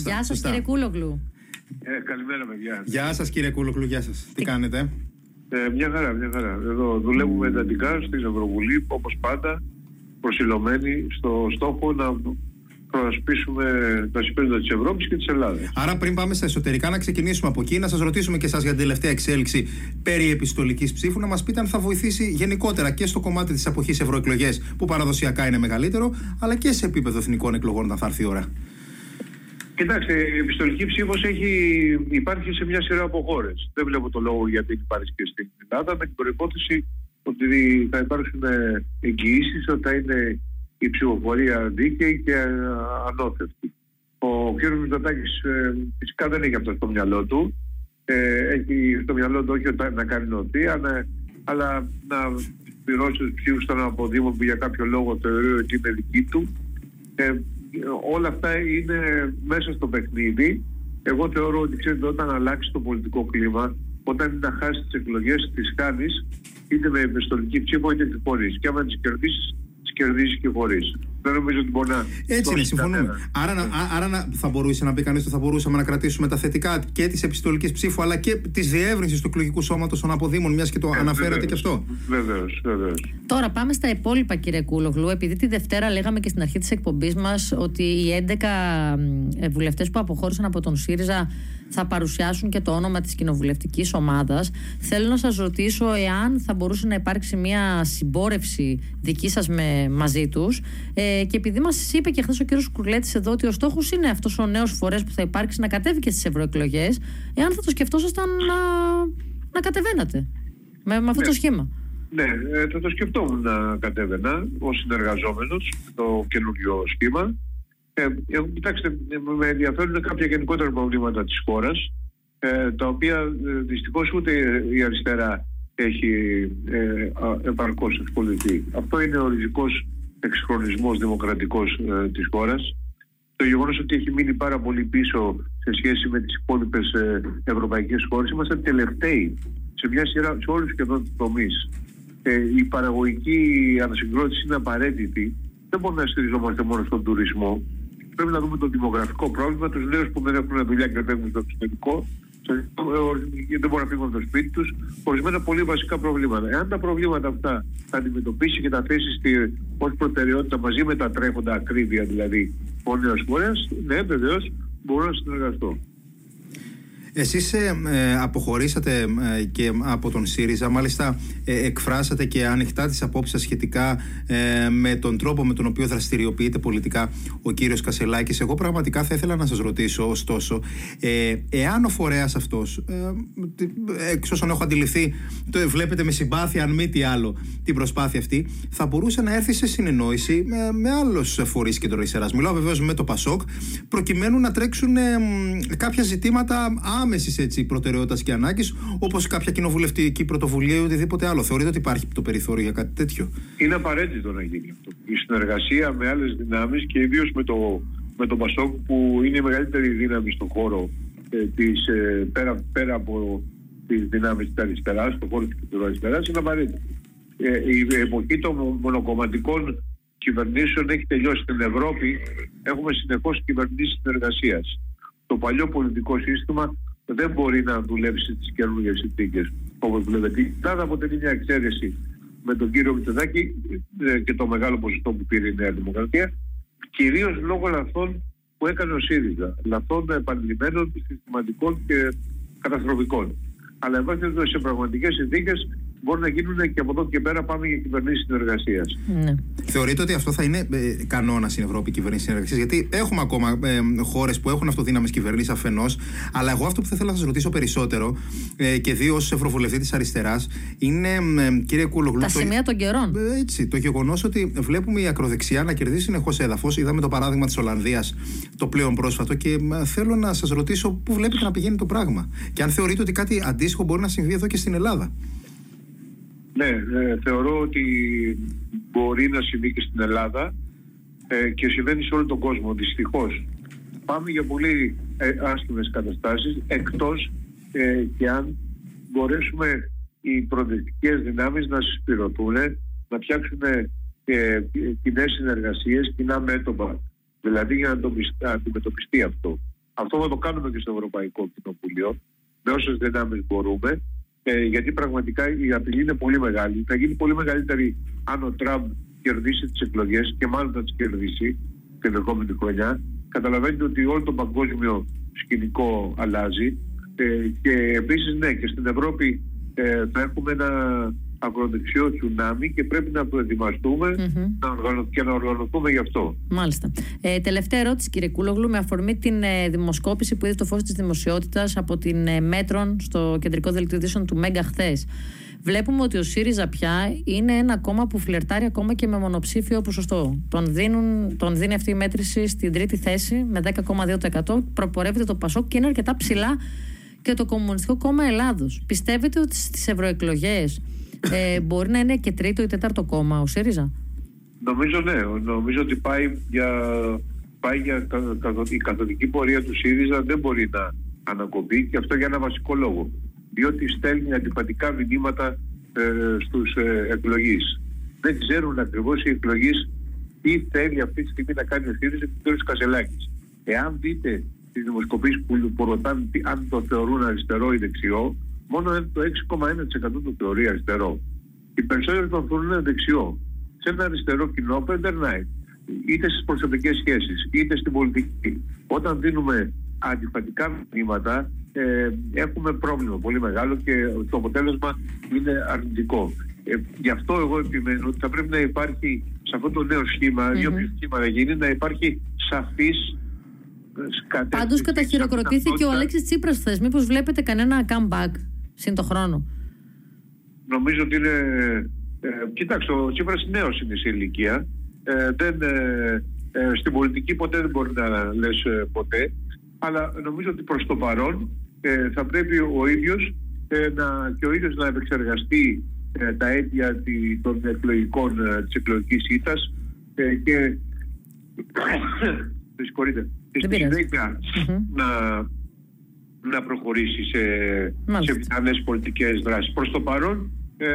Γεια σας, Σωστά. κύριε Κούλογλου. Ε, καλημέρα, παιδιά. Γεια σας, κύριε Κούλοκλου, γεια σας. Τι κάνετε; Ε, μια χαρά, μια χαρά. Εδώ δουλεύουμε εντατικά στην Ευρωβουλή, όπως πάντα, προσιλωμένοι στο στόχο να προασπίσουμε τα συμφέροντα της Ευρώπης και της Ελλάδας. Άρα, πριν πάμε στα εσωτερικά, να ξεκινήσουμε από εκεί, να σας ρωτήσουμε και εσάς για την τελευταία εξέλιξη περί επιστολικής ψήφου, να μας πείτε αν θα βοηθήσει γενικότερα και στο κομμάτι της αποχή ευρωεκλογές, που παραδοσιακά είναι μεγαλύτερο, αλλά και σε επίπεδο εθνικών εκλογών, όταν θα έρθει η ώρα. Κοιτάξτε, η επιστολική ψήφος υπάρχει σε μια σειρά από χώρες. Δεν βλέπω το λόγο γιατί υπάρχει και στην Ελλάδα, με την προπόθεση ότι θα υπάρξουν εγγυήσεις ότι θα είναι η ψηφοφορία δίκαιη και ε, ανώθευτη. Ο κ. Μητσοτάκης φυσικά δεν έχει αυτό στο μυαλό του. Ε, έχει στο μυαλό του όχι ότι να κάνει νοθεία, αλλά, αλλά να πληρώσει τους ψήφους των αποδήμων που για κάποιο λόγο θεωρεί ότι είναι δική του. Ε, όλα αυτά είναι μέσα στο παιχνίδι. Εγώ θεωρώ ότι ξέρετε, όταν αλλάξει το πολιτικό κλίμα, όταν είναι να χάσει τις εκλογές, τις κάνεις είτε με επιστολική ψήφο είτε και χωρίς. Και άμα τις κερδίσεις, τις κερδίζεις και χωρίς. Δεν νομίζω ότι μπορεί να. Έτσι είναι, συμφωνούμε. Άρα, να, άρα να, θα μπορούσε να πει κανείς ότι θα μπορούσαμε να κρατήσουμε τα θετικά και της επιστολικής ψήφου αλλά και της διεύρυνσης του εκλογικού σώματος των αποδήμων, μιας και το Ε, αναφέρατε βεβαίως. και αυτό. Βεβαίως, βεβαίως. Τώρα πάμε στα υπόλοιπα, κύριε Κούλογλου. Επειδή τη Δευτέρα λέγαμε και στην αρχή της εκπομπής μας ότι οι 11 βουλευτές που αποχώρησαν από τον ΣΥΡΙΖΑ θα παρουσιάσουν και το όνομα της κοινοβουλευτικής ομάδας. Θέλω να σας ρωτήσω εάν θα μπορούσε να υπάρξει μια συμπόρευση δική σας μαζί τους. Ε, και επειδή μας είπε και χθες ο κύριος Κουρλέτης εδώ ότι ο στόχος είναι αυτός ο νέος φορέας που θα υπάρξει να κατέβει και στις ευρωεκλογές, εάν θα το σκεφτόσασταν να, να κατεβαίνατε με, με αυτό το Ναι. σχήμα. Ναι, ε, θα το σκεφτόμουν να κατέβαινα ως συνεργαζόμενος το καινούριο σχήμα. Ε, ε, κοιτάξτε, ε, με ενδιαφέρουν κάποια γενικότερα προβλήματα της χώρας ε, τα οποία ε, δυστυχώς ούτε η αριστερά έχει ε, α, επαρκώς ασχοληθεί. Αυτό είναι ο ριζικός εξυγχρονισμός δημοκρατικός ε, της χώρας. Το γεγονός ότι έχει μείνει πάρα πολύ πίσω σε σχέση με τις υπόλοιπες ε, ευρωπαϊκές χώρες. Είμαστε τελευταίοι σε μια σειρά, σε όλους σχεδόν τους τομείς. Ε, η παραγωγική ανασυγκρότηση είναι απαραίτητη. Δεν μπορούμε να στηριζόμαστε μόνο στον τουρισμό. Πρέπει να δούμε το δημογραφικό πρόβλημα, τους νέους που δεν έχουν δουλειά και φεύγουν στο εξωτερικό, ε, δεν μπορούν να φύγουν από το σπίτι τους, ορισμένα πολύ βασικά προβλήματα. Εάν τα προβλήματα αυτά τα αντιμετωπίσει και τα θέσει ως προτεραιότητα μαζί με τα τρέχοντα ακρίβεια δηλαδή ο νέος φορέας, ναι, βεβαίως μπορώ να συνεργαστώ. Εσείς ε, ε, αποχωρήσατε ε, και από τον ΣΥΡΙΖΑ, μάλιστα ε, εκφράσατε και ανοιχτά τις απόψεις σας σχετικά ε, με τον τρόπο με τον οποίο δραστηριοποιείται πολιτικά ο κύριος Κασελάκης. Εγώ πραγματικά θα ήθελα να σας ρωτήσω, ωστόσο, ε, εάν ο φορέας αυτός, ε, τι- εξ όσων έχω αντιληφθεί, το βλέπετε με συμπάθεια, αν μη τι άλλο, την προσπάθεια αυτή, θα μπορούσε να έρθει σε συνεννόηση με, με άλλους φορείς κεντροαριστεράς. Μιλάω βεβαίως με το ΠΑΣΟΚ, προκειμένου να τρέξουν ε, μ, κάποια ζητήματα άμεσης έτσι προτεραιότητας και ανάγκης, όπως κάποια κοινοβουλευτική πρωτοβουλία ή οτιδήποτε άλλο. Θεωρείτε ότι υπάρχει το περιθώριο για κάτι τέτοιο; Είναι απαραίτητο να γίνει αυτό. Η συνεργασία με άλλες δυνάμεις και ιδίως με το, με το Πασόκ που είναι η μεγαλύτερη δύναμη στον χώρο ε, της, ε, πέρα, πέρα από τις δυνάμεις της αριστεράς, στον χώρο της αριστεράς, είναι απαραίτητο. Ε, η εποχή των μο- μονοκομματικών κυβερνήσεων έχει τελειώσει στην Ευρώπη. Έχουμε συνεχώς κυβερνήσεις συνεργασίας. Το παλιό πολιτικό σύστημα δεν μπορεί να δουλέψει στι καινούργιες συνθήκες όπως βλέπετε. Η Ελλάδα αποτελεί μια εξαίρεση με τον κύριο Μητσοτάκη ε, και το μεγάλο ποσοστό που πήρε η Νέα Δημοκρατία, κυρίως λόγω λαθών που έκανε ο ΣΥΡΙΖΑ. Λαθών επανειλημμένων, συστηματικών και καταστροφικών. Αλλά εν πάση περιπτώσει, σε πραγματικές συνθήκες μπορεί να γίνουν και από εδώ και πέρα πάμε για κυβερνήσεις συνεργασίας. Ναι. Θεωρείτε ότι αυτό θα είναι ε, κανόνας στην Ευρώπη η κυβέρνηση συνεργασίας; Γιατί έχουμε ακόμα ε, χώρες που έχουν αυτοδύναμες κυβερνήσεις αφενός. Αλλά εγώ αυτό που θα ήθελα να σας ρωτήσω περισσότερο ε, και δύο ως Ευρωβουλευτή της Αριστεράς είναι, ε, κύριε Κούλογλου. Τα το- σημεία των καιρών. Ε, Έτσι, το γεγονός ότι βλέπουμε η ακροδεξιά να κερδίζει συνεχώς έδαφος. Είδαμε το παράδειγμα της Ολλανδίας το πλέον πρόσφατο και ε, θέλω να σας ρωτήσω πού βλέπετε να πηγαίνει το πράγμα. Και αν θεωρείτε ότι κάτι αντίστοιχο μπορεί να συμβεί εδώ και στην Ελλάδα. Ναι, ε, θεωρώ ότι μπορεί να συμβεί και στην Ελλάδα ε, και συμβαίνει σε όλο τον κόσμο, δυστυχώς. Πάμε για πολύ ε, άσχημες καταστάσεις, εκτός ε, και αν μπορέσουμε οι προοδευτικές δυνάμεις να συσπηρωθούν, να φτιάξουν ε, κοινές συνεργασίες, κοινά μέτωπα. Δηλαδή για να αντιμετωπιστεί- αντιμετωπιστεί αυτό. Αυτό θα το κάνουμε και στο Ευρωπαϊκό Κοινοβούλιο, με όσες δυνάμεις μπορούμε, ε, γιατί πραγματικά η απειλή είναι πολύ μεγάλη. Θα γίνει πολύ μεγαλύτερη αν ο Τραμπ κερδίσει τις εκλογές και μάλλον θα τις κερδίσει την ερχόμενη χρονιά. Καταλαβαίνετε ότι όλο το παγκόσμιο σκηνικό αλλάζει. Ε, και επίσης, ναι, και στην Ευρώπη ε, θα έχουμε ένα ακροδεξιό τσουνάμι και πρέπει να προετοιμαστούμε mm-hmm. και να οργανωθούμε γι' αυτό. Μάλιστα. Ε, τελευταία ερώτηση, κύριε Κούλογλου, με αφορμή την ε, δημοσκόπηση που είδε το φως της δημοσιότητας από την ε, Μέτρον στο κεντρικό δελτίο του Μέγκα χθες. Βλέπουμε ότι ο ΣΥΡΙΖΑ πια είναι ένα κόμμα που φλερτάρει ακόμα και με μονοψήφιο ποσοστό. Τον, δίνουν, τον δίνει αυτή η μέτρηση στην τρίτη θέση με 10,2%. Προπορεύεται το Πασόκ και είναι αρκετά ψηλά και το Κομμουνιστικό Κόμμα Ελλάδος. Πιστεύετε ότι στις ευρωεκλογές ε, μπορεί να είναι και τρίτο ή τέταρτο κόμμα ο ΣΥΡΙΖΑ; Νομίζω ναι. Νομίζω ότι πάει για, πάει για η καθοδική πορεία του ΣΥΡΙΖΑ δεν μπορεί να ανακοπεί και αυτό για ένα βασικό λόγο. Διότι στέλνει αντιπατικά μηνύματα ε, στους ε, εκλογείς. Δεν ξέρουν ακριβώς οι εκλογείς τι θέλει αυτή τη στιγμή να κάνει ο ΣΥΡΙΖΑ και ο κ. Κασελάκης. Εάν δείτε τις δημοσκοπήσεις που ρωτάνε αν το θεωρούν αριστερό ή δεξιό, μόνο το 6,1% το θεωρεί αριστερό. Οι περισσότεροι το θεωρούν δεξιό. Σε ένα αριστερό κοινό περνάει. Είτε στις προσωπικές σχέσεις, είτε στην πολιτική. Όταν δίνουμε αντιφατικά μηνύματα, ε, έχουμε πρόβλημα πολύ μεγάλο και το αποτέλεσμα είναι αρνητικό. Ε, γι' αυτό εγώ επιμένω ότι θα πρέπει να υπάρχει σε αυτό το νέο σχήμα, mm-hmm. ή όποιο σχήμα να γίνει, να υπάρχει σαφής Πάντως καταχειροκροτήθηκε ο Αλέξης Τσίπρας χθες. Μήπως βλέπετε κανένα comeback; Συν το χρόνο. Νομίζω ότι είναι. Ε, κοιτάξτε, ο Τσίπρας νέος είναι σε ηλικία. Ε, δεν, ε, ε, στην πολιτική ποτέ δεν μπορεί να λες ε, ποτέ. Αλλά νομίζω ότι προς το παρόν θα πρέπει ο ίδιος να, και ο ίδιος να επεξεργαστεί τα αίτια των εκλογικών της εκλογικής ήττας και. Συγχωρείτε και στη συνέχεια να, να προχωρήσει σε, σε πιθανές πολιτικές δράσεις. Προς το παρόν ε,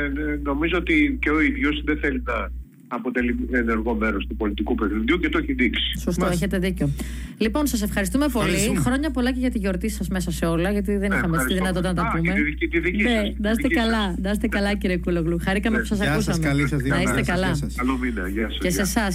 νομίζω ότι και ο ίδιος δεν θέλει να αποτελεί ενεργό μέρος του πολιτικού παιχνιδιού και το έχει δείξει. Σωστό, έχετε δίκιο. Λοιπόν, σας ευχαριστούμε πολύ. Χρόνια πολλά και για τη γιορτή σας μέσα σε όλα, γιατί δεν ναι, είχαμε τη δυνατότητα να τα πούμε. Και τη δική ναι, να είστε καλά, να είστε καλά, κύριε Κούλογλου. Χαρήκαμε ναι. που σας ακούσαμε. Καλή σας να είστε καλά. Καλό μήνα. Γεια σας. Και σε εσάς.